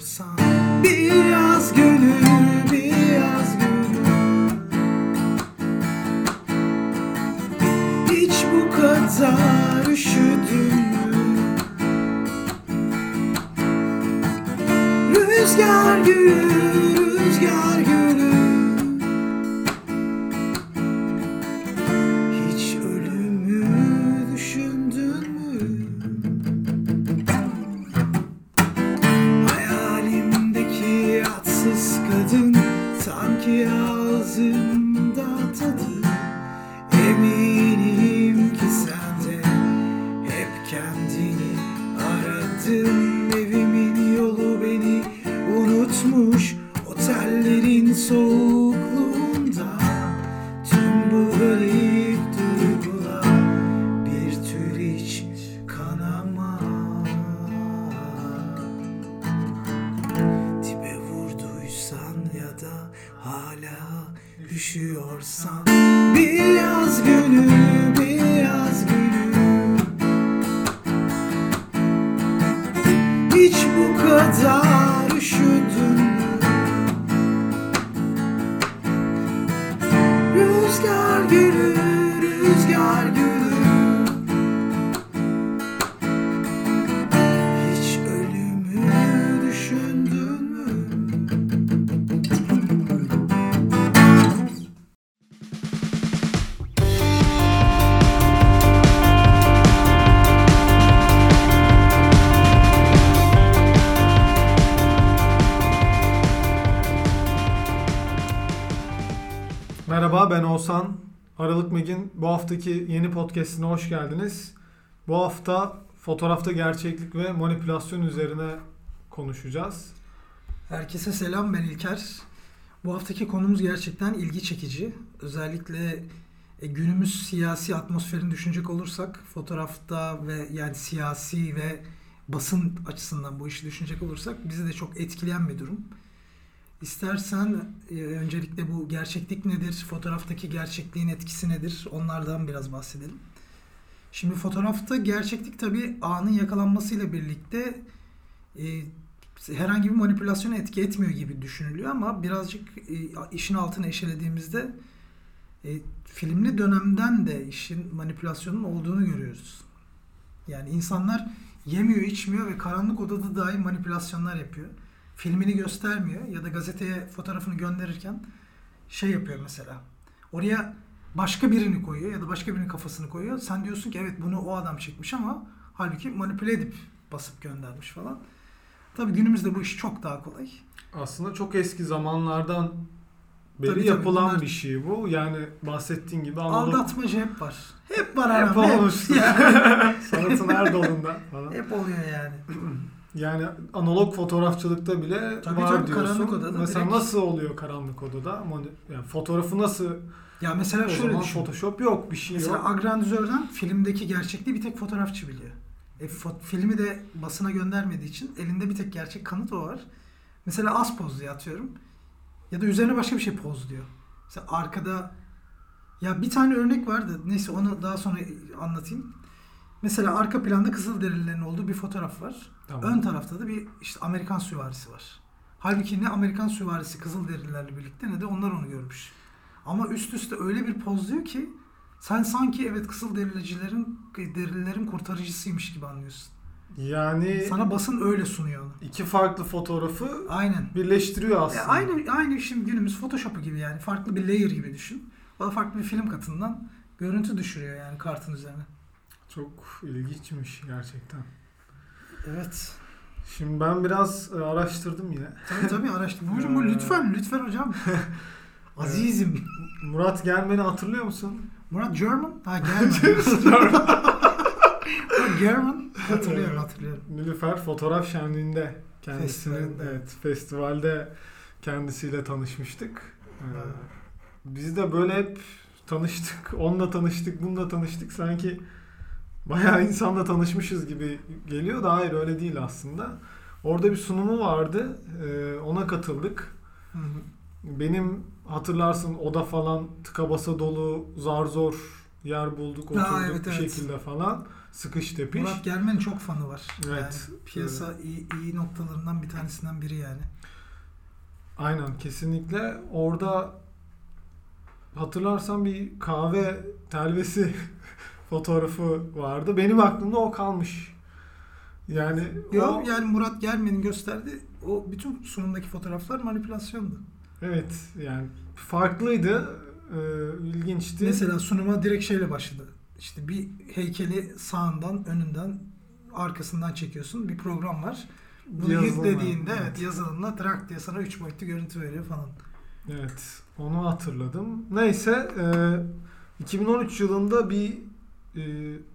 sun. Haftaki yeni podcastine hoş geldiniz. Bu hafta fotoğrafta gerçeklik ve manipülasyon üzerine konuşacağız. Herkese selam ben İlker. Bu haftaki konumuz gerçekten ilgi çekici. Özellikle e, günümüz siyasi atmosferini düşünecek olursak fotoğrafta ve yani siyasi ve basın açısından bu işi düşünecek olursak bizi de çok etkileyen bir durum. İstersen e, öncelikle bu gerçeklik nedir, fotoğraftaki gerçekliğin etkisi nedir onlardan biraz bahsedelim. Şimdi fotoğrafta gerçeklik tabii anın yakalanmasıyla birlikte e, herhangi bir manipülasyona etki etmiyor gibi düşünülüyor ama birazcık e, işin altını eşelediğimizde e, filmli dönemden de işin manipülasyonun olduğunu görüyoruz. Yani insanlar yemiyor, içmiyor ve karanlık odada dahi manipülasyonlar yapıyor. Filmini göstermiyor ya da gazeteye fotoğrafını gönderirken şey yapıyor mesela. Oraya başka birini koyuyor ya da başka birinin kafasını koyuyor. Sen diyorsun ki evet bunu o adam çekmiş ama halbuki manipüle edip basıp göndermiş falan. Tabii günümüzde bu iş çok daha kolay. Aslında çok eski zamanlardan beri Tabii, tabii, yapılan bunlar- bir şey bu. Yani bahsettiğin gibi analog Aldatmaca hep var. Hep var hep anam. olmuştur. Yani. Sanatın her dalında falan. hep oluyor yani. Yani analog fotoğrafçılıkta bile Tabii, var tabii, diyorsun. karanlık odada Mesela direkt- nasıl oluyor karanlık odada? Yani fotoğrafı nasıl? Ya mesela O şöyle düşün. Photoshop yok, bir şey Mesela yok. agrandizörden filmdeki gerçekliği bir tek fotoğrafçı biliyor. E, fo- filmi de basına göndermediği için elinde bir tek gerçek kanıt o var. Mesela az poz diye atıyorum. Ya da üzerine başka bir şey poz diyor. Mesela arkada ya bir tane örnek vardı. Neyse onu daha sonra anlatayım. Mesela arka planda Kızılderililerin olduğu bir fotoğraf var. Tamam. Ön tarafta da bir işte Amerikan süvarisi var. Halbuki ne Amerikan süvarisi Kızılderililerle birlikte ne de onlar onu görmüş. Ama üst üste öyle bir pozluyor ki sen sanki evet Kızılderililerin derililerin kurtarıcısıymış gibi anlıyorsun. Yani Sana basın öyle sunuyor onu. iki farklı fotoğrafı Aynen. birleştiriyor E, aslında. aynı aynı şimdi günümüz Photoshop'u gibi yani farklı bir layer gibi düşün. O da farklı bir film katından görüntü düşürüyor yani kartın üzerine. Çok ilginçmiş gerçekten. Evet. Şimdi ben biraz e, araştırdım yine. Tabii tabii araştır. Buyurun bu Ee, lütfen lütfen hocam. Azizim. Murat Gelmen'i hatırlıyor musun? Murat German? Ha German. German. Hatırlıyorum hatırlıyorum. Nilüfer Fotoğraf Şenliği'nde kendisinin Festivalde. evet festivalde kendisiyle tanışmıştık. Ee, biz de böyle hep tanıştık. Onunla tanıştık, bununla tanıştık. Sanki bayağı insanla tanışmışız gibi geliyor da hayır öyle değil aslında. Orada bir sunumu vardı. Ee, ona katıldık. Hı hı. Benim hatırlarsın oda falan tıka basa dolu zar zor yer bulduk oturduk Aa, evet, bir evet. şekilde falan. Sıkış tepiş. Murat Germen'in çok fanı var. Evet. Yani piyasa iyi, iyi noktalarından bir tanesinden biri yani. Aynen kesinlikle. Orada hatırlarsan bir kahve telvesi fotoğrafı vardı. Benim aklımda o kalmış. Yani Yok o, yani Murat Germen'in gösterdiği o bütün sunumdaki fotoğraflar manipülasyondu. evet yani farklıydı. Ee, ilginçti. Mesela sunuma direkt şeyle başladı. İşte bir heykeli sağından, önünden, arkasından çekiyorsun. Bir program var. Bunu Yazılımla, yüklediğinde evet. evet. yazılımla trak diye sana 3 boyutlu görüntü veriyor falan. Evet, onu hatırladım. Neyse, e, 2013 yılında bir e,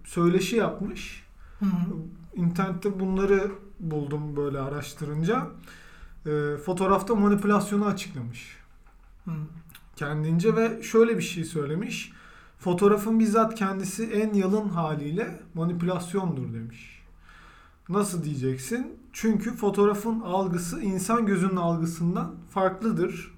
söyleşi yapmış. Hı hı. İnternette bunları buldum böyle araştırınca. E, fotoğrafta manipülasyonu açıklamış Hı. kendince ve şöyle bir şey söylemiş. Fotoğrafın bizzat kendisi en yalın haliyle manipülasyondur demiş. Nasıl diyeceksin? Çünkü fotoğrafın algısı insan gözünün algısından farklıdır.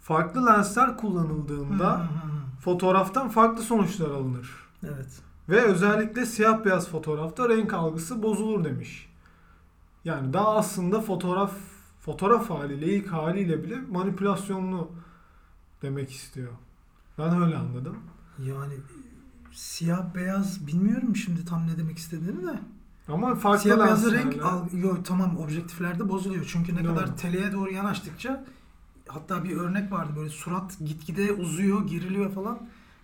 Farklı lensler kullanıldığında Hı hı hı. fotoğraftan farklı sonuçlar alınır. Evet. Ve özellikle siyah beyaz fotoğrafta renk algısı bozulur demiş. Yani daha aslında fotoğraf fotoğraf haliyle ilk haliyle bile manipülasyonlu demek istiyor. Ben öyle anladım. Yani siyah beyaz bilmiyorum şimdi tam ne demek istediğini de. Ama farklı siyah lenslerle- renk al, yok tamam objektiflerde bozuluyor. Çünkü ne Doğru. kadar teleye doğru yanaştıkça hatta bir örnek vardı böyle surat gitgide uzuyor, geriliyor falan.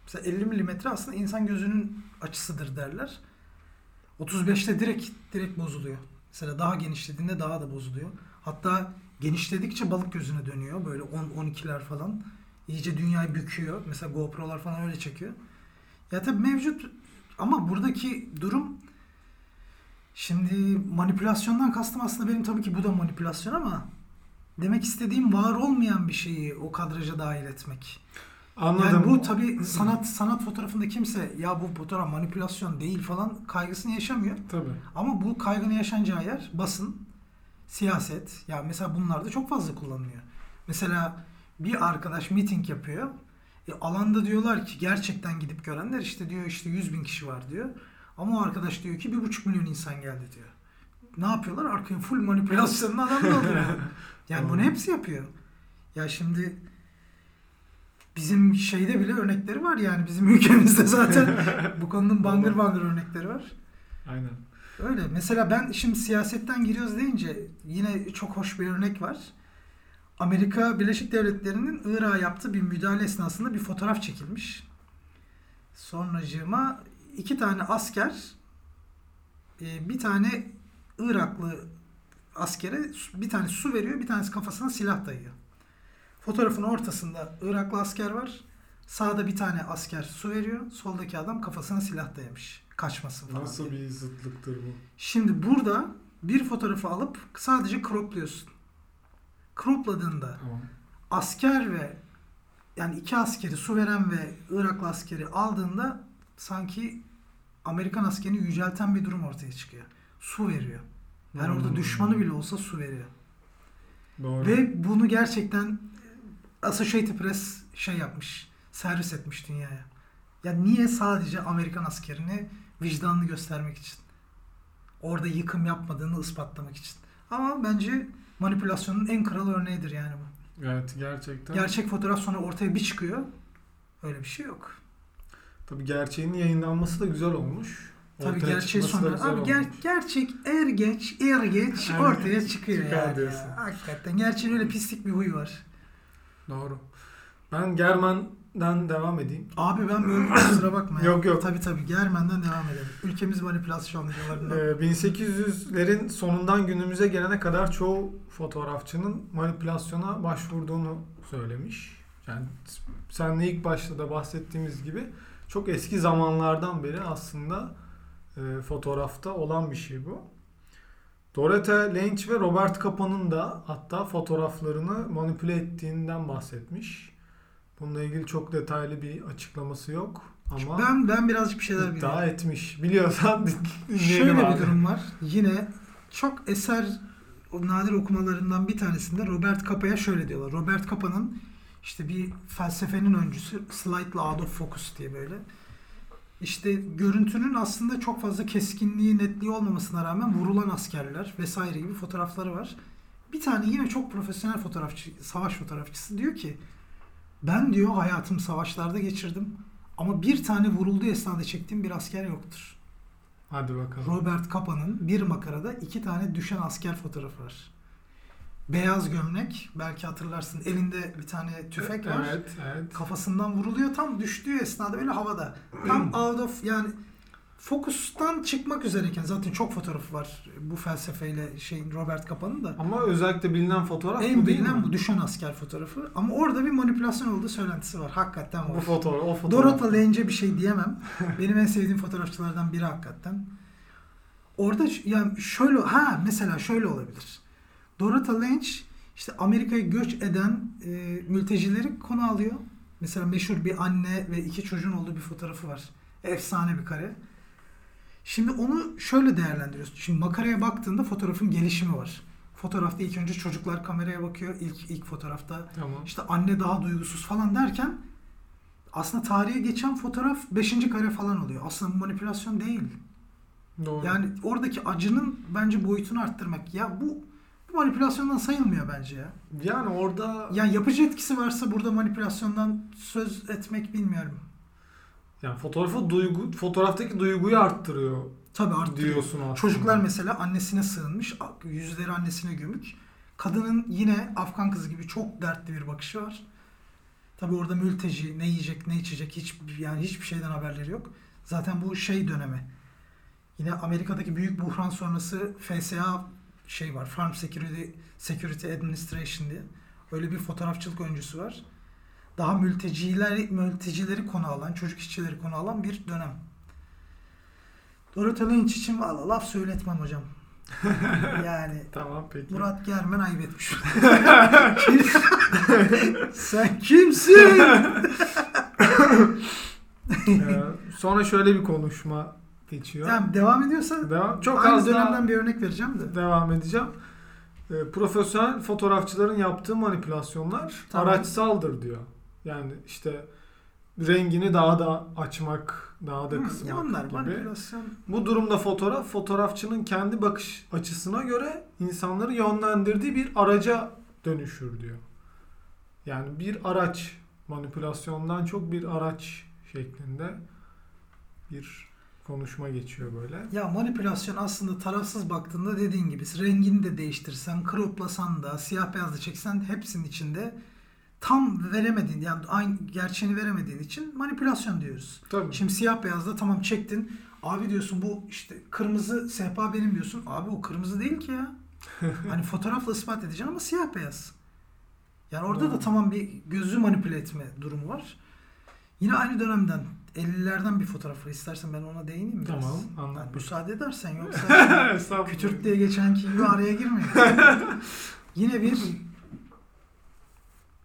Mesela 50 milimetre aslında insan gözünün açısıdır derler. 35'te direkt direkt bozuluyor. Mesela daha genişlediğinde daha da bozuluyor. Hatta genişledikçe balık gözüne dönüyor. Böyle 10-12'ler falan. İyice dünyayı büküyor. Mesela GoPro'lar falan öyle çekiyor. Ya tabii mevcut ama buradaki durum şimdi manipülasyondan kastım aslında benim tabii ki bu da manipülasyon ama demek istediğim var olmayan bir şeyi o kadraja dahil etmek. Anladım. Yani bu tabii sanat sanat fotoğrafında kimse ya bu fotoğraf manipülasyon değil falan kaygısını yaşamıyor. Tabii. Ama bu kaygının yaşanacağı yer basın, siyaset. Ya mesela bunlarda çok fazla kullanılıyor. Mesela bir arkadaş miting yapıyor. E, alanda diyorlar ki gerçekten gidip görenler işte diyor işte 100 bin kişi var diyor. Ama o arkadaş diyor ki bir buçuk milyon insan geldi diyor. Ne yapıyorlar? Arkaya full manipülasyonun adamı oluyor. Yani bunu hepsi yapıyor. Ya şimdi bizim şeyde bile örnekleri var yani bizim ülkemizde zaten bu konunun bangır bangır örnekleri var. Aynen. Öyle. Mesela ben şimdi siyasetten giriyoruz deyince yine çok hoş bir örnek var. Amerika Birleşik Devletleri'nin Irak'a yaptığı bir müdahale esnasında bir fotoğraf çekilmiş. Sonracığıma iki tane asker e, bir tane Iraklı askere bir tanesi su veriyor, bir tanesi kafasına silah dayıyor. Fotoğrafın ortasında Iraklı asker var. Sağda bir tane asker su veriyor. Soldaki adam kafasına silah dayamış. Kaçmasın falan Nasıl diye. bir zıtlıktır bu? Şimdi burada bir fotoğrafı alıp sadece cropluyorsun. Cropladığında Tamam. asker ve yani iki askeri su veren ve Iraklı askeri aldığında sanki Amerikan askerini yücelten bir durum ortaya çıkıyor. Su veriyor. Yani orada Hmm. düşmanı bile olsa su veriyor. Doğru. Ve bunu gerçekten Associated Press şey yapmış. Servis etmiş dünyaya. Ya niye sadece Amerikan askerini vicdanını göstermek için? Orada yıkım yapmadığını ispatlamak için. Ama bence manipülasyonun en kral örneğidir yani bu. Evet gerçekten. Gerçek fotoğraf sonra ortaya bir çıkıyor. Öyle bir şey yok. Tabii gerçeğin yayınlanması da güzel olmuş. Tabii Ortaya gerçeği çıkması da sonra. Abi ger- olmuş. gerçek er geç er geç ortaya çıkıyor yani. Ya. Hakikaten gerçeğin öyle pislik bir huyu var. Doğru. Ben Germen'den devam edeyim. Abi ben böyle kusura bakma ya. Yok, yok. Tabii tabii Germen'den devam edelim. Ülkemiz manipülasyon yıllarından. Ee, 1800'lerin sonundan günümüze gelene kadar çoğu fotoğrafçının manipülasyona başvurduğunu söylemiş. Yani senle ilk başta da bahsettiğimiz gibi çok eski zamanlardan beri aslında e, fotoğrafta olan bir şey bu. Dorothy Lange ve Robert Capa'nın da hatta fotoğraflarını manipüle ettiğinden bahsetmiş. Bununla ilgili çok detaylı bir açıklaması yok ama Ben ben birazcık bir şeyler biliyorum. iddia etmiş. Biliyorsan Şöyle abi. bir durum var. Yine çok eser o nadir okumalarından bir tanesinde Robert Capa'ya şöyle diyorlar. Robert Capa'nın işte bir felsefenin öncüsü Slightly Out of Focus diye böyle. İşte görüntünün aslında çok fazla keskinliği, netliği olmamasına rağmen vurulan askerler vesaire gibi fotoğrafları var. Bir tane yine çok profesyonel fotoğrafçı, savaş fotoğrafçısı diyor ki ben diyor hayatımı savaşlarda geçirdim ama bir tane vurulduğu esnada çektiğim bir asker yoktur. Hadi bakalım. Robert Capa'nın bir makarada iki tane düşen asker fotoğrafı var. Beyaz gömlek, belki hatırlarsın elinde bir tane tüfek var. Evet, evet. Kafasından vuruluyor tam düştüğü esnada öyle havada. Tam out of yani fokustan çıkmak üzereyken zaten çok fotoğrafı var bu felsefeyle şeyin Robert Capa'nın da. Ama özellikle bilinen fotoğraf En bu değil bilinen mi? bu düşen asker fotoğrafı. Ama orada bir manipülasyon olduğu söylentisi var. Hakikaten Bu var. fotoğraf, o fotoğraf. Dorota Lange'e bir şey diyemem. Benim en sevdiğim fotoğrafçılardan biri hakikaten. Orada yani şöyle ha mesela şöyle olabilir. Dorota Lange işte Amerika'ya göç eden e, mültecileri konu alıyor. Mesela meşhur bir anne ve iki çocuğun olduğu bir fotoğrafı var. Efsane bir kare. Şimdi onu şöyle değerlendiriyorsun. Şimdi makaraya baktığında fotoğrafın gelişimi var. Fotoğrafta ilk önce çocuklar kameraya bakıyor. İlk ilk fotoğrafta Tamam. işte anne daha duygusuz falan derken aslında tarihe geçen fotoğraf 5. kare falan oluyor. Aslında manipülasyon değil. Doğru. Yani oradaki acının bence boyutunu arttırmak. Ya bu manipülasyondan sayılmıyor bence ya. yani orada Yani yapıcı etkisi varsa burada manipülasyondan söz etmek bilmiyorum. yani fotoğrafı duygu fotoğraftaki duyguyu arttırıyor Tabii arttırıyor. diyorsun aslında. Çocuklar mesela annesine sığınmış. Yüzleri annesine gömük. Kadının yine Afgan kızı gibi çok dertli bir bakışı var. Tabii orada mülteci ne yiyecek ne içecek hiç yani hiçbir şeyden haberleri yok. Zaten bu şey dönemi. Yine Amerika'daki büyük buhran sonrası FSA şey var. Farm Security Security Administration diye. Öyle bir fotoğrafçılık öncüsü var. Daha mültecileri mültecileri konu alan, çocuk işçileri konu alan bir dönem. Dorothy Lynch için valla laf söyletmem hocam. yani Tamam peki. Murat Germen ayıp etmiş. Sen kimsin? Ee, sonra şöyle bir konuşma geçiyor. yani devam ediyorsa Devam, çok aynı az dönemden bir örnek vereceğim de. devam edeceğim. Ee, profesyonel fotoğrafçıların yaptığı manipülasyonlar Tamam. araçsaldır diyor. Yani işte rengini daha da açmak, daha da Hı, kısmak ya onlar gibi. manipülasyon. Bu durumda fotoğraf, fotoğrafçının kendi bakış açısına göre insanları yönlendirdiği bir araca dönüşür diyor. Yani bir araç, manipülasyondan çok bir araç şeklinde bir konuşma geçiyor böyle. Ya manipülasyon aslında tarafsız baktığında dediğin gibi rengini de değiştirsen, kroplasan da, siyah beyaz da çeksen hepsinin içinde tam veremediğin yani aynı gerçeğini veremediğin için manipülasyon diyoruz. Tabii. Şimdi siyah beyazda tamam çektin. Abi diyorsun bu işte kırmızı sehpa benim diyorsun. Abi o kırmızı değil ki ya. hani fotoğrafla ispat edeceksin ama siyah beyaz. Yani orada da Doğru. tamam bir gözü manipüle etme durumu var. Yine aynı dönemden 50'lerden bir fotoğraf var. İstersen ben ona değineyim biraz. Tamam, anlat. Yani müsaade edersen yoksa kütürt diye geçenki gibi araya girmeyin. Yine bir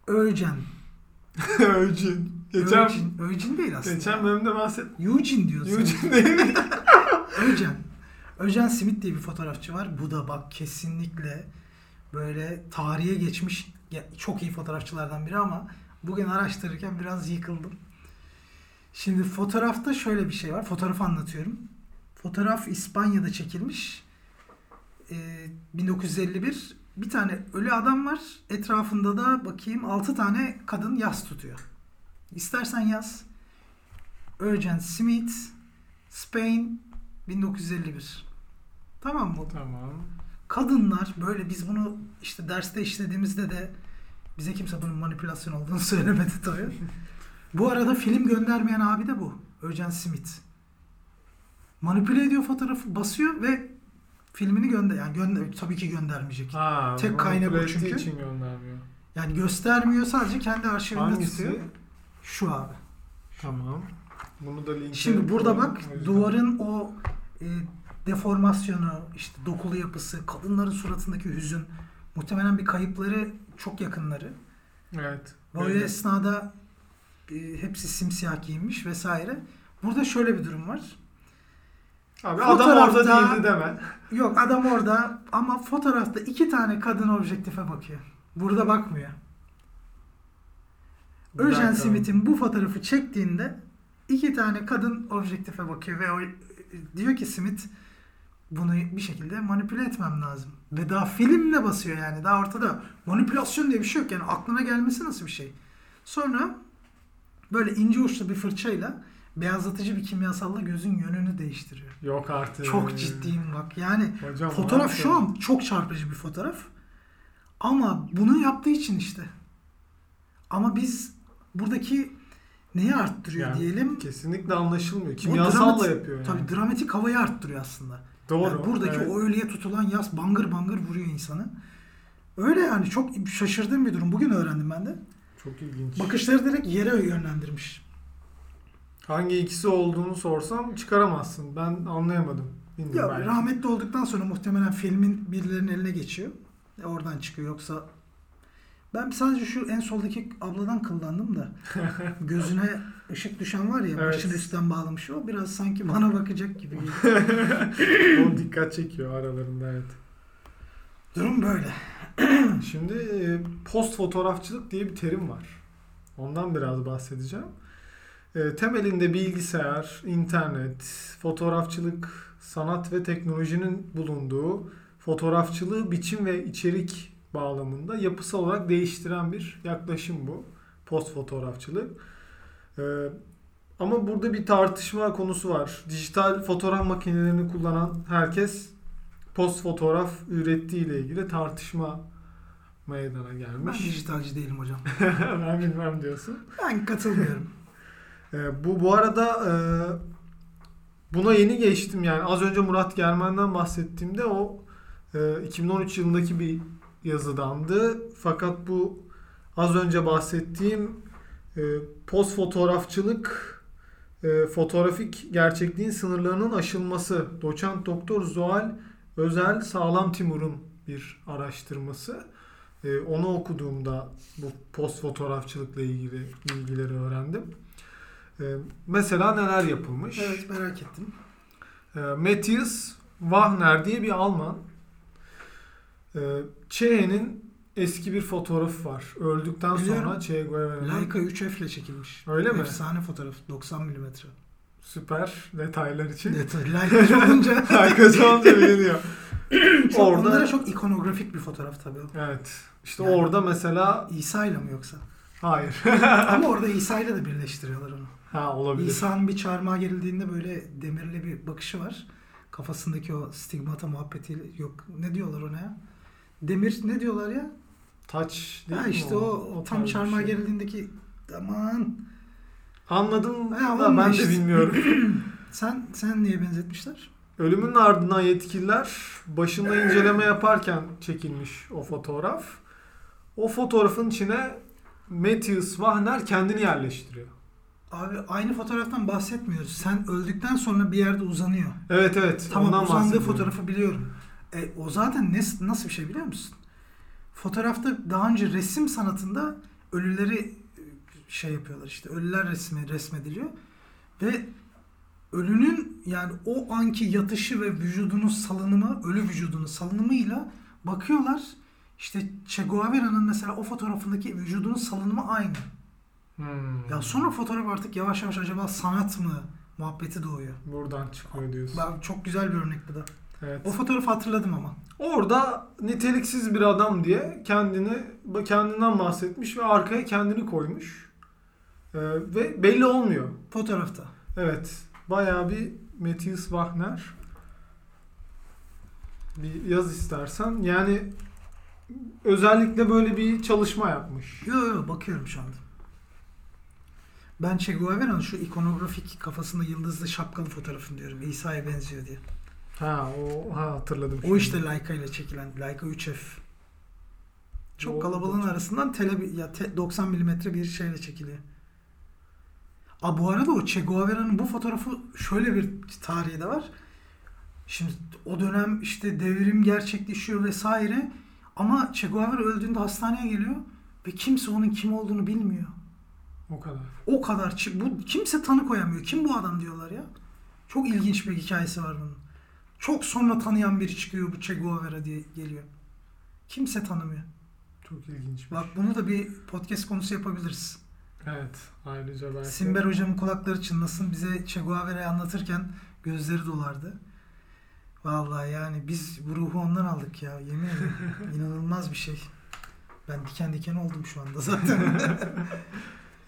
Öcen. Öcün. Geçen, Öcin, Öcin değil aslında. geçen bölümde bahset. Eugene diyorsun. Eugene değil? Öcen. Öcen Smith diye bir fotoğrafçı var. Bu da bak kesinlikle böyle tarihe geçmiş çok iyi fotoğrafçılardan biri ama bugün araştırırken biraz yıkıldım. Şimdi fotoğrafta şöyle bir şey var. Fotoğrafı anlatıyorum. Fotoğraf İspanya'da çekilmiş. Ee, 1951. Bir tane ölü adam var. Etrafında da bakayım 6 tane kadın yas tutuyor. İstersen yaz. Urgent Smith, Spain, 1951. Tamam mı? Tamam. Kadınlar böyle biz bunu işte derste işlediğimizde de bize kimse bunun manipülasyon olduğunu söylemedi tabii. Bu arada film göndermeyen abi de bu. Urgent Smith. Manipüle ediyor fotoğrafı, basıyor ve filmini gönder yani gönder tabii ki göndermeyecek. Ha, Tek kaynak o çünkü. için göndermiyor. Yani göstermiyor sadece kendi arşivinde Hangisi? tutuyor. Şu abi. Tamam. Bunu da linke Şimdi burada bak O duvarın o e, deformasyonu, işte dokulu yapısı, kadınların suratındaki hüzün, muhtemelen bir kayıpları çok yakınları. Evet. Ve o Öyle. esnada hepsi simsiyah giyinmiş vesaire. Burada şöyle bir durum var. Abi adam orada Fotoğrafta- değildi deme. Yok adam orada ama fotoğrafta iki tane kadın objektife bakıyor. Burada bakmıyor. Dakika. Smith'in bu fotoğrafı çektiğinde iki tane kadın objektife bakıyor ve o, diyor ki Smith bunu bir şekilde manipüle etmem lazım. Ve daha filmle basıyor yani. Daha ortada manipülasyon diye bir şey yok yani. Aklına gelmesi nasıl bir şey? Sonra böyle ince uçlu bir fırçayla beyazlatıcı bir kimyasalla gözün yönünü değiştiriyor. Yok artık. Çok ciddiyim bak. Yani Hocam, fotoğraf şu an çok çarpıcı bir fotoğraf. Ama bunu yaptığı için işte. Ama biz buradaki neyi arttırıyor Yani diyelim? Kesinlikle anlaşılmıyor. Kimyasalla yapıyor yani. Tabii dramatik havayı arttırıyor aslında. Doğru. Yani buradaki evet. o ölüye tutulan yas bangır bangır vuruyor insanı. Öyle yani çok şaşırdığım bir durum. Bugün öğrendim ben de. Çok ilginç. Bakışları direkt yere yönlendirmiş. Hangi ikisi olduğunu sorsam çıkaramazsın. Ben anlayamadım. Bilmiyorum Ya belki. rahmetli olduktan sonra muhtemelen filmin birilerinin eline geçiyor. E, oradan çıkıyor yoksa ben sadece şu en soldaki abladan kıllandım da gözüne ışık düşen var ya Evet. başını üstten bağlamış o biraz sanki bana bakacak gibi geliyor. o dikkat çekiyor aralarında evet. Durum böyle. Şimdi e, post fotoğrafçılık diye bir terim var. Ondan biraz bahsedeceğim. E, temelinde bilgisayar, internet, fotoğrafçılık, sanat ve teknolojinin bulunduğu fotoğrafçılığı biçim ve içerik bağlamında yapısal olarak değiştiren bir yaklaşım bu. Post fotoğrafçılık. E, ama burada bir tartışma konusu var. Dijital fotoğraf makinelerini kullanan herkes post fotoğraf ürettiği ile ilgili tartışma meydana Ben gelmiş. dijitalci değilim hocam. ben bilmem diyorsun. Ben katılmıyorum. Ee, bu bu arada e, buna yeni geçtim yani az önce Murat Germen'den bahsettiğimde o e, 2013 yılındaki bir yazıdandı. Fakat bu az önce bahsettiğim e, post fotoğrafçılık e, fotoğrafik gerçekliğin sınırlarının aşılması doçent doktor Zuhal Özel Sağlam Timur'un bir araştırması. E, onu okuduğumda bu post fotoğrafçılıkla ilgili bilgileri öğrendim. E, mesela neler yapılmış? Evet merak ettim. E, Matthias Wagner diye bir Alman. E, Che'nin eski bir fotoğrafı var. Öldükten Biliyorum. sonra Che Guevara'nın. Leica 3F ile çekilmiş. Öyle mi? Efsane fotoğraf. 90 mm. Süper detaylar için. Detay. Leica'cı olunca Herkes olunca biliniyor. çok, Orada- onlara çok ikonografik bir fotoğraf tabii. o. Evet. İşte Yani- orada mesela İsa ile mi yoksa? hayır. Ama orada İsa ile de birleştiriyorlar onu. ha olabilir. İsa'nın bir çarmıha gerildiğinde böyle demirli bir bakışı var. Kafasındaki o stigmata muhabbetiyle yok ne diyorlar ona ya? Demir ne diyorlar ya? Taç değil Ha mi işte o, tam çarmıha şey. gerildiğindeki aman Anladım Ha, da ben işte. de bilmiyorum. sen sen niye benzetmişler? Ölümün ardından yetkililer başında inceleme yaparken çekilmiş o fotoğraf. O fotoğrafın içine Matthias Wagner kendini yerleştiriyor. Abi aynı fotoğraftan bahsetmiyoruz. Sen öldükten sonra bir yerde uzanıyor. Evet evet. Tamam uzandığı fotoğrafı biliyorum. E, o zaten ne, nasıl bir şey biliyor musun? Fotoğrafta daha önce resim sanatında ölüleri şey yapıyorlar işte ölüler resmi resmediliyor ve ölünün yani o anki yatışı ve vücudunun salınımı ölü vücudunun salınımıyla bakıyorlar işte Che Guevara'nın mesela o fotoğrafındaki vücudunun salınımı aynı. Hmm. Ya sonra fotoğraf artık yavaş yavaş acaba sanat mı muhabbeti doğuyor. Buradan çıkıyor diyorsun. Ben, çok güzel bir örnek bu da. Evet. O fotoğrafı hatırladım ama. Orada niteliksiz bir adam diye kendini kendinden bahsetmiş ve arkaya kendini koymuş. Ee, ve belli olmuyor. Fotoğrafta. Evet. Bayağı bir Matthias Wagner. Bir yaz istersen. Yani özellikle böyle bir çalışma yapmış. Yo yo bakıyorum şu anda. Ben Che Guevara'nın şu ikonografik kafasında yıldızlı şapkalı fotoğrafını diyorum. İsa'ya benziyor diye. Ha o ha hatırladım. O şimdi. işte Leica ile çekilen Leica 3F. Çok O- kalabalığın arasından tele, ya te- 90 milimetre bir şeyle çekiliyor. Aa, bu arada o Che Guevara'nın bu fotoğrafı şöyle bir tarihi de var. Şimdi o dönem işte devrim gerçekleşiyor vesaire. Ama Che Guevara öldüğünde hastaneye geliyor ve kimse onun kim olduğunu bilmiyor. O kadar. O kadar bu kimse tanı koyamıyor. Kim bu adam diyorlar ya. Çok ilginç bir hikayesi var bunun. Çok sonra tanıyan biri çıkıyor bu Che Guevara diye geliyor. Kimse tanımıyor. Çok ilginç. Bak bunu da bir podcast konusu yapabiliriz. Evet. Ayrıca belki. Simber hocamın kulakları çınlasın. Bize Che Guevara'yı anlatırken gözleri dolardı. Vallahi yani biz bu ruhu ondan aldık ya. Yemin ederim. İnanılmaz bir şey. Ben diken diken oldum şu anda zaten.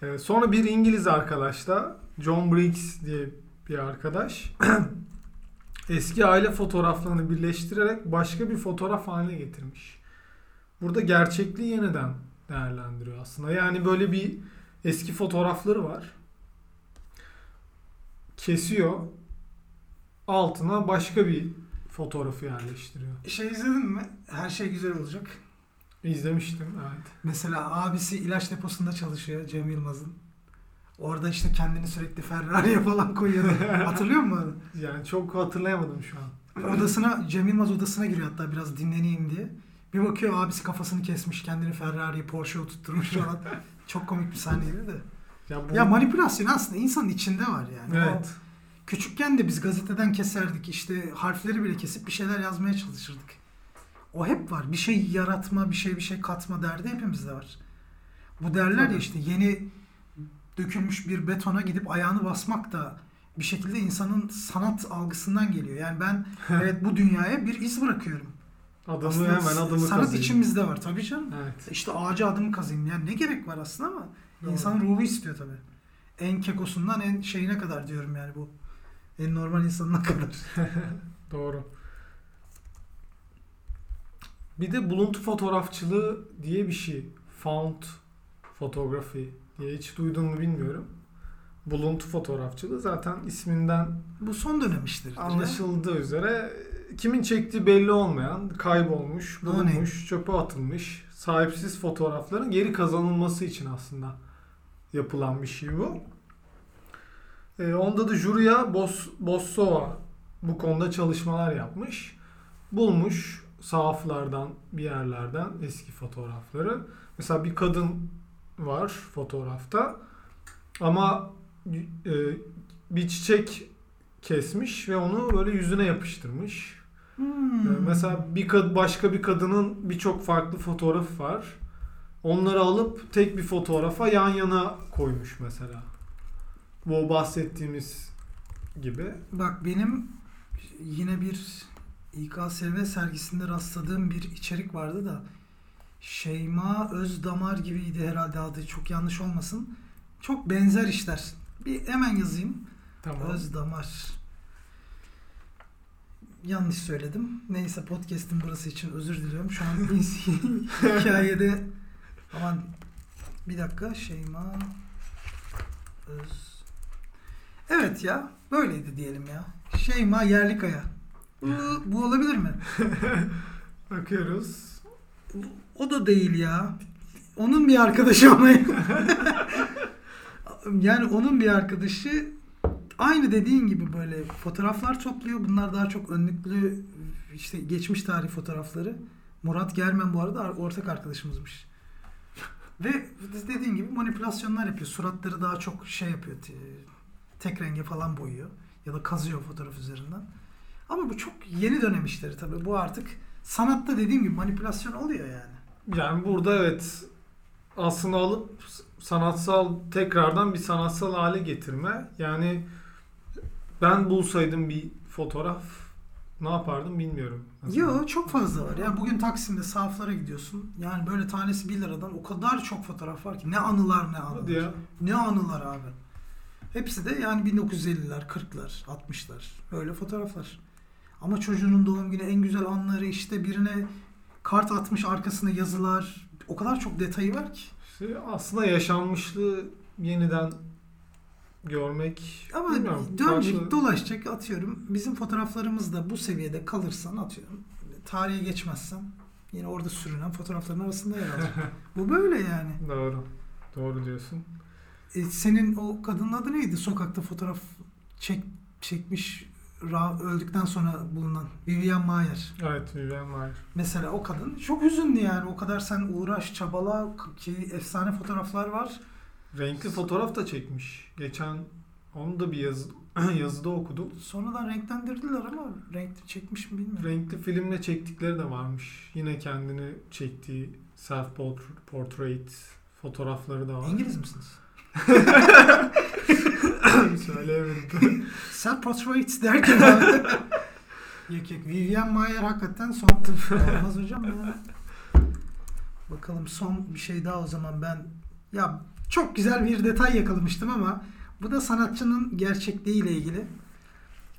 Sonra bir İngiliz arkadaş da John Briggs diye bir arkadaş eski aile fotoğraflarını birleştirerek başka bir fotoğraf haline getirmiş. Burada gerçekliği yeniden değerlendiriyor aslında. Yani böyle bir eski fotoğrafları var. Kesiyor. Altına başka bir fotoğrafı yerleştiriyor. şey izledin mi? Her şey güzel olacak. İzlemiştim evet. Mesela abisi ilaç deposunda çalışıyor Cem Yılmaz'ın. Orada işte kendini sürekli Ferrari'ye falan koyuyor. Hatırlıyor musun? Yani çok hatırlayamadım şu an. Odasına, Cem Yılmaz odasına giriyor hatta biraz dinleneyim diye. Bir bakıyor abisi kafasını kesmiş, kendini Ferrari'ye, Porsche'ye oturtturmuş falan. Çok komik bir sahneydi de. Ya, bu... Ya manipülasyon aslında insanın içinde var yani. Evet. O küçükken de biz gazeteden keserdik. işte harfleri bile kesip bir şeyler yazmaya çalışırdık. O hep var. Bir şey yaratma, bir şey bir şey katma derdi hepimizde var. Bu derler ya işte yeni dökülmüş bir betona gidip ayağını basmak da bir şekilde insanın sanat algısından geliyor. Yani ben evet bu dünyaya bir iz bırakıyorum. Adımı Aslında hemen adımı sanat kazıyım. içimizde var tabii canım. Evet. İşte ağaca adım kazıyım. Yani ne gerek var aslında ama Doğru. insanın ruhu istiyor tabii. En kekosundan en şeyine kadar diyorum yani bu. En normal insanına kadar. Doğru. Bir de buluntu fotoğrafçılığı diye bir şey. Found photography diye hiç duydun mu bilmiyorum. Buluntu fotoğrafçılığı zaten isminden Bu son dönem işleri. anlaşıldığı üzere kimin çektiği belli olmayan, kaybolmuş, bulunmuş, çöpe atılmış, sahipsiz fotoğrafların geri kazanılması için aslında yapılan bir şey bu. Ee, onda da Julia Bos, Bossova bu konuda çalışmalar yapmış. Bulmuş sahaflardan, bir yerlerden eski fotoğrafları. Mesela bir kadın var fotoğrafta ama e, bir çiçek kesmiş ve onu böyle yüzüne yapıştırmış. Hmm. Ee, Mesela bir kad başka bir kadının birçok farklı fotoğrafı var. Onları alıp tek bir fotoğrafa yan yana koymuş mesela. Bu bahsettiğimiz gibi. Bak benim yine bir İKSV sergisinde rastladığım bir içerik vardı da Şeyma Özdamar gibiydi herhalde adı çok yanlış olmasın. Çok benzer işler. Bir hemen yazayım. Tamam. Özdamar. Yanlış söyledim. Neyse podcast'in burası için özür diliyorum. Şu an hikayede aman bir dakika Şeyma Öz Evet ya böyleydi diyelim ya. Şeyma Yerlikaya. Bu, bu olabilir mi? Bakıyoruz. O da değil ya. Onun bir arkadaşı ama. yani onun bir arkadaşı aynı dediğin gibi böyle fotoğraflar topluyor. Bunlar daha çok önlüklü işte geçmiş tarih fotoğrafları. Murat Germen bu arada ortak arkadaşımızmış. Ve dediğin gibi manipülasyonlar yapıyor. Suratları daha çok şey yapıyor. te- Tek renge falan boyuyor. Ya da kazıyor fotoğraf üzerinden. Ama bu çok yeni dönem işleri tabii. Bu artık sanatta dediğim gibi manipülasyon oluyor yani. Yani burada evet aslında alıp sanatsal tekrardan bir sanatsal hale getirme. Yani ben bulsaydım bir fotoğraf ne yapardım bilmiyorum. Yo çok fazla var. Yani bugün Taksim'de sahaflara gidiyorsun. Yani böyle tanesi 1 liradan o kadar çok fotoğraf var ki. Ne anılar ne anılar. Ne anılar abi. Hepsi de yani 1950'ler, 40'lar, 60'lar. Böyle fotoğraflar. Ama çocuğunun doğum günü en güzel anları işte birine kart atmış arkasına yazılar. O kadar çok detayı var ki. İşte aslında yaşanmışlığı yeniden görmek Ama dönecek, farklı. dolaşacak atıyorum. Bizim fotoğraflarımız da bu seviyede kalırsan atıyorum. Tarihe geçmezsen yine orada sürünen fotoğrafların arasında yer alacak. bu böyle yani. Doğru. Doğru diyorsun. E, senin o kadının adı neydi? Sokakta fotoğraf çek çekmiş ra- öldükten sonra bulunan Vivian Mayer. Evet Vivian Mayer. Mesela o kadın çok hüzünlü yani. O kadar sen uğraş, çabala ki efsane fotoğraflar var. Renkli fotoğraf da çekmiş. Geçen onu da bir yazı, yazıda okudum. Sonradan renklendirdiler ama renkli çekmiş mi bilmiyorum. Renkli filmle çektikleri de varmış. Yine kendini çektiği self portrait fotoğrafları da var. İngiliz misiniz? Söyleyemedim. Self portrait derken yok yok. Vivian Mayer hakikaten son olmaz hocam ya. Bakalım son bir şey daha o zaman ben ya çok güzel bir detay yakalamıştım ama bu da sanatçının gerçekliğiyle ilgili.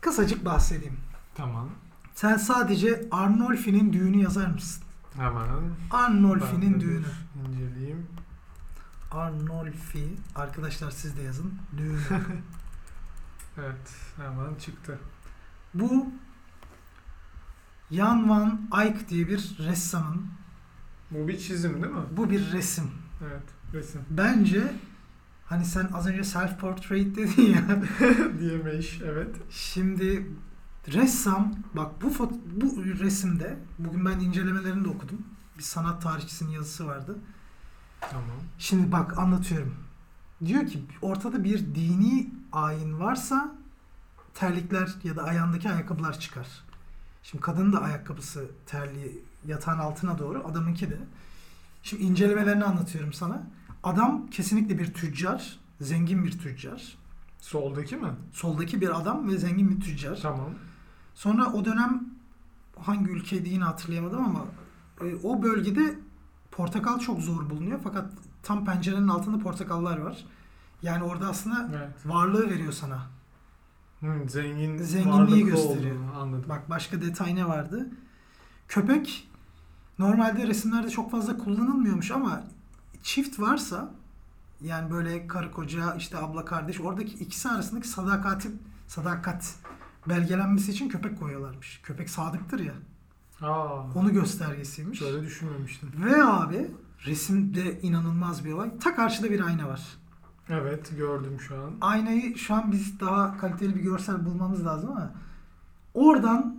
Kısacık bahsedeyim. tamam. Sen sadece Arnolfi'nin düğünü yazar mısın? Hemen. Arnolfi'nin düğünü. inceleyeyim. Arnolfi. Arkadaşlar siz de yazın. Düğünü. Evet. Hemen çıktı. Bu Jan van Eyck diye bir ressamın. Bu bir çizim değil mi? Bu bir resim. Evet. Resim. Bence hani sen az önce self portrait dedin ya. Diyemeyiş. Evet. Şimdi ressam bak bu foto, bu resimde bugün ben incelemelerini de okudum. Bir sanat tarihçisinin yazısı vardı. Tamam. Şimdi bak anlatıyorum. Diyor ki ortada bir dini ayin varsa terlikler ya da ayağındaki ayakkabılar çıkar. Şimdi kadının da ayakkabısı terliği yatağın altına doğru adamınki de. Şimdi incelemelerini anlatıyorum sana. Adam kesinlikle bir tüccar, zengin bir tüccar. Soldaki mi? Soldaki bir adam ve zengin bir tüccar. Tamam. Sonra o dönem hangi ülkeydi yine hatırlayamadım ama e, o bölgede portakal çok zor bulunuyor fakat tam pencerenin altında portakallar var. Yani orada aslında Evet. varlığı veriyor sana. Hı, zengin Zenginliği gösteriyor. olduğunu Anladım. Bak başka detay ne vardı? Köpek normalde resimlerde çok fazla kullanılmıyormuş ama çift varsa yani böyle karı koca işte abla kardeş oradaki ikisi arasındaki sadakati sadakat belgelenmesi için köpek koyuyorlarmış. Köpek sadıktır ya. Aa, Onu göstergesiymiş. şöyle düşünmemiştim. Ve abi resimde inanılmaz bir olay. Ta karşıda bir ayna var. Evet gördüm şu an. Aynayı şu an biz daha kaliteli bir görsel bulmamız lazım ama oradan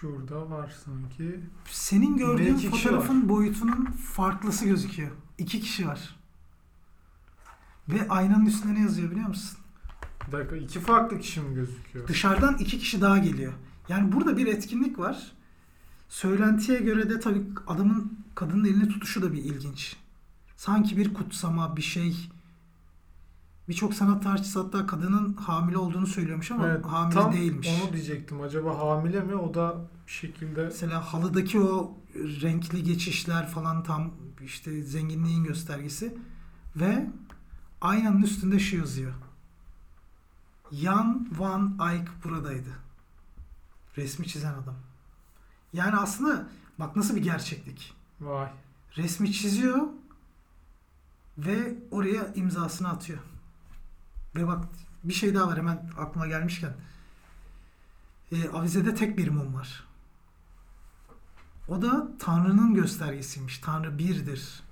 Şurada var sanki. senin gördüğün kişi fotoğrafın boyutunun farklısı gözüküyor. İki kişi var. Ve aynanın üstünde ne yazıyor biliyor musun? Bir dakika iki farklı kişi mi gözüküyor? Dışarıdan iki kişi daha geliyor. Yani burada bir etkinlik var. Söylentiye göre de tabii adamın kadının elini tutuşu da bir ilginç. Sanki bir kutsama, bir şey. Birçok sanat tarihçisi hatta kadının hamile olduğunu söylüyormuş ama Evet, hamile tam değilmiş. onu diyecektim. Acaba hamile mi? O da bir şekilde Mesela halıdaki o renkli geçişler falan tam işte zenginliğin göstergesi. Ve aynanın üstünde şu yazıyor. Jan van Eyck buradaydı. Resmi çizen adam. Yani aslında bak nasıl bir gerçeklik. vay. Resmi çiziyor ve oraya imzasını atıyor. Ve bak bir şey daha var hemen aklıma gelmişken. Ee, avizede tek bir mum var. O da Tanrı'nın göstergesiymiş. Tanrı birdir.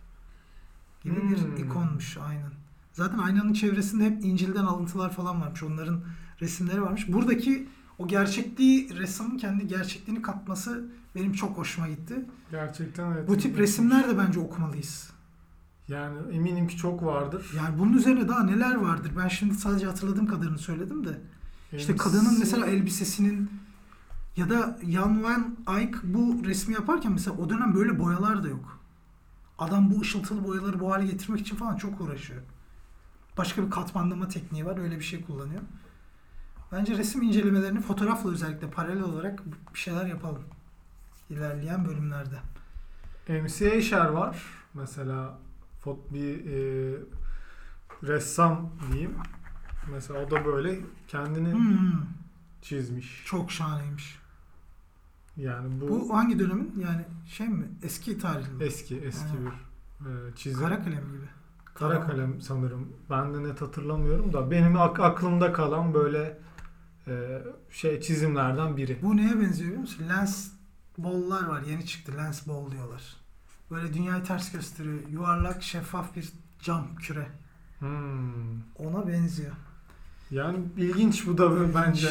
Gibi Hmm. bir ikonmuş aynen. Zaten aynanın çevresinde hep İncil'den alıntılar falan varmış. Onların resimleri varmış. Buradaki o gerçekliği ressamın kendi gerçekliğini katması benim çok hoşuma gitti. Gerçekten evet. Bu tip resimler de bence okumalıyız. Yani eminim ki çok vardır. Yani bunun üzerine daha neler vardır? Ben şimdi sadece hatırladığım kadarını söyledim de. İşte Elbise- kadının mesela elbisesinin ya da Jan van Eyck bu resmi yaparken mesela o dönem böyle boyalar da yok. Adam bu ışıltılı boyaları bu hale getirmek için falan çok uğraşıyor. Başka bir katmanlama tekniği var. Öyle bir şey kullanıyor. Bence resim incelemelerini fotoğrafla özellikle paralel olarak bir şeyler yapalım. İlerleyen bölümlerde. MC Escher var. Mesela fot bir e, ressam diyeyim. Mesela o da böyle kendini Hmm, çizmiş. çok şahaneymiş. Yani bu, Bu hangi dönemin? Yani şey mi? Eski tarihli mi? eski eski Ha. bir e, çizim. Kara kalem gibi. Kara kalem sanırım. Ben de net hatırlamıyorum da benim ak- aklımda kalan böyle e, şey çizimlerden biri. Bu neye benziyor biliyor musun? Lens ball'lar var. Yeni çıktı. Lens ball diyorlar. Böyle dünyayı ters gösteriyor. Yuvarlak, şeffaf bir cam küre. Hmm. Ona benziyor. Yani ilginç bu da İlginç. bence.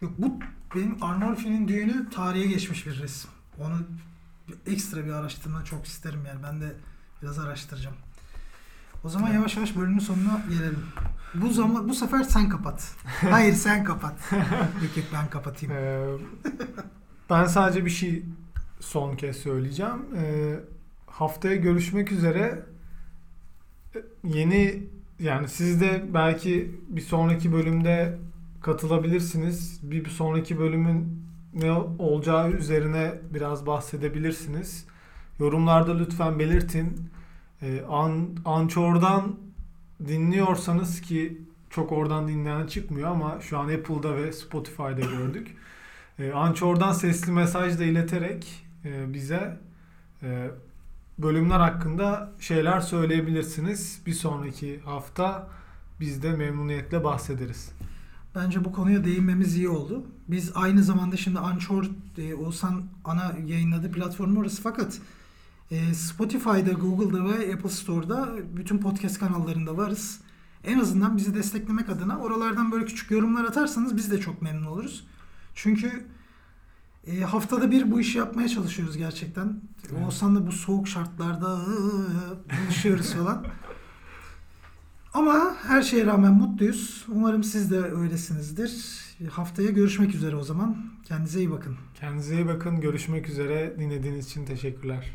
Yok bu benim Arnolfi'nin düğünü tarihe geçmiş bir resim. Onu ekstra bir araştırma çok isterim yani. Ben de biraz araştıracağım. O zaman yavaş yavaş bölümün sonuna gelelim. Bu zaman bu sefer sen kapat. Hayır sen kapat. yok yok ben kapatayım. Ee, ben sadece bir şey son kez söyleyeceğim. Ee, haftaya görüşmek üzere. Ee, Yeni yani siz de belki bir sonraki bölümde katılabilirsiniz. Bir, sonraki bölümün ne olacağı üzerine biraz bahsedebilirsiniz. Yorumlarda lütfen belirtin. Ee, An, Anchor'dan dinliyorsanız ki çok oradan dinleyen çıkmıyor ama şu an Apple'da ve Spotify'da gördük. Ee, Anchor'dan sesli mesaj da ileterek e, bize e, bölümler hakkında şeyler söyleyebilirsiniz. Bir sonraki hafta biz de memnuniyetle bahsederiz. Bence bu konuya değinmemiz iyi oldu. Biz aynı zamanda şimdi Anchor, e, Oğuzhan ana yayınladığı platform orası fakat e, Spotify'da, Google'da ve Apple Store'da bütün podcast kanallarında varız. En azından bizi desteklemek adına oralardan böyle küçük yorumlar atarsanız biz de çok memnun oluruz. Çünkü e, haftada bir bu işi yapmaya çalışıyoruz gerçekten. Evet. Oğuzhan'la bu soğuk şartlarda buluşuyoruz falan. Ama her şeye rağmen mutluyuz. Umarım siz de öylesinizdir. Haftaya görüşmek üzere o zaman. Kendinize iyi bakın. Kendinize iyi bakın. Görüşmek üzere. Dinlediğiniz için teşekkürler.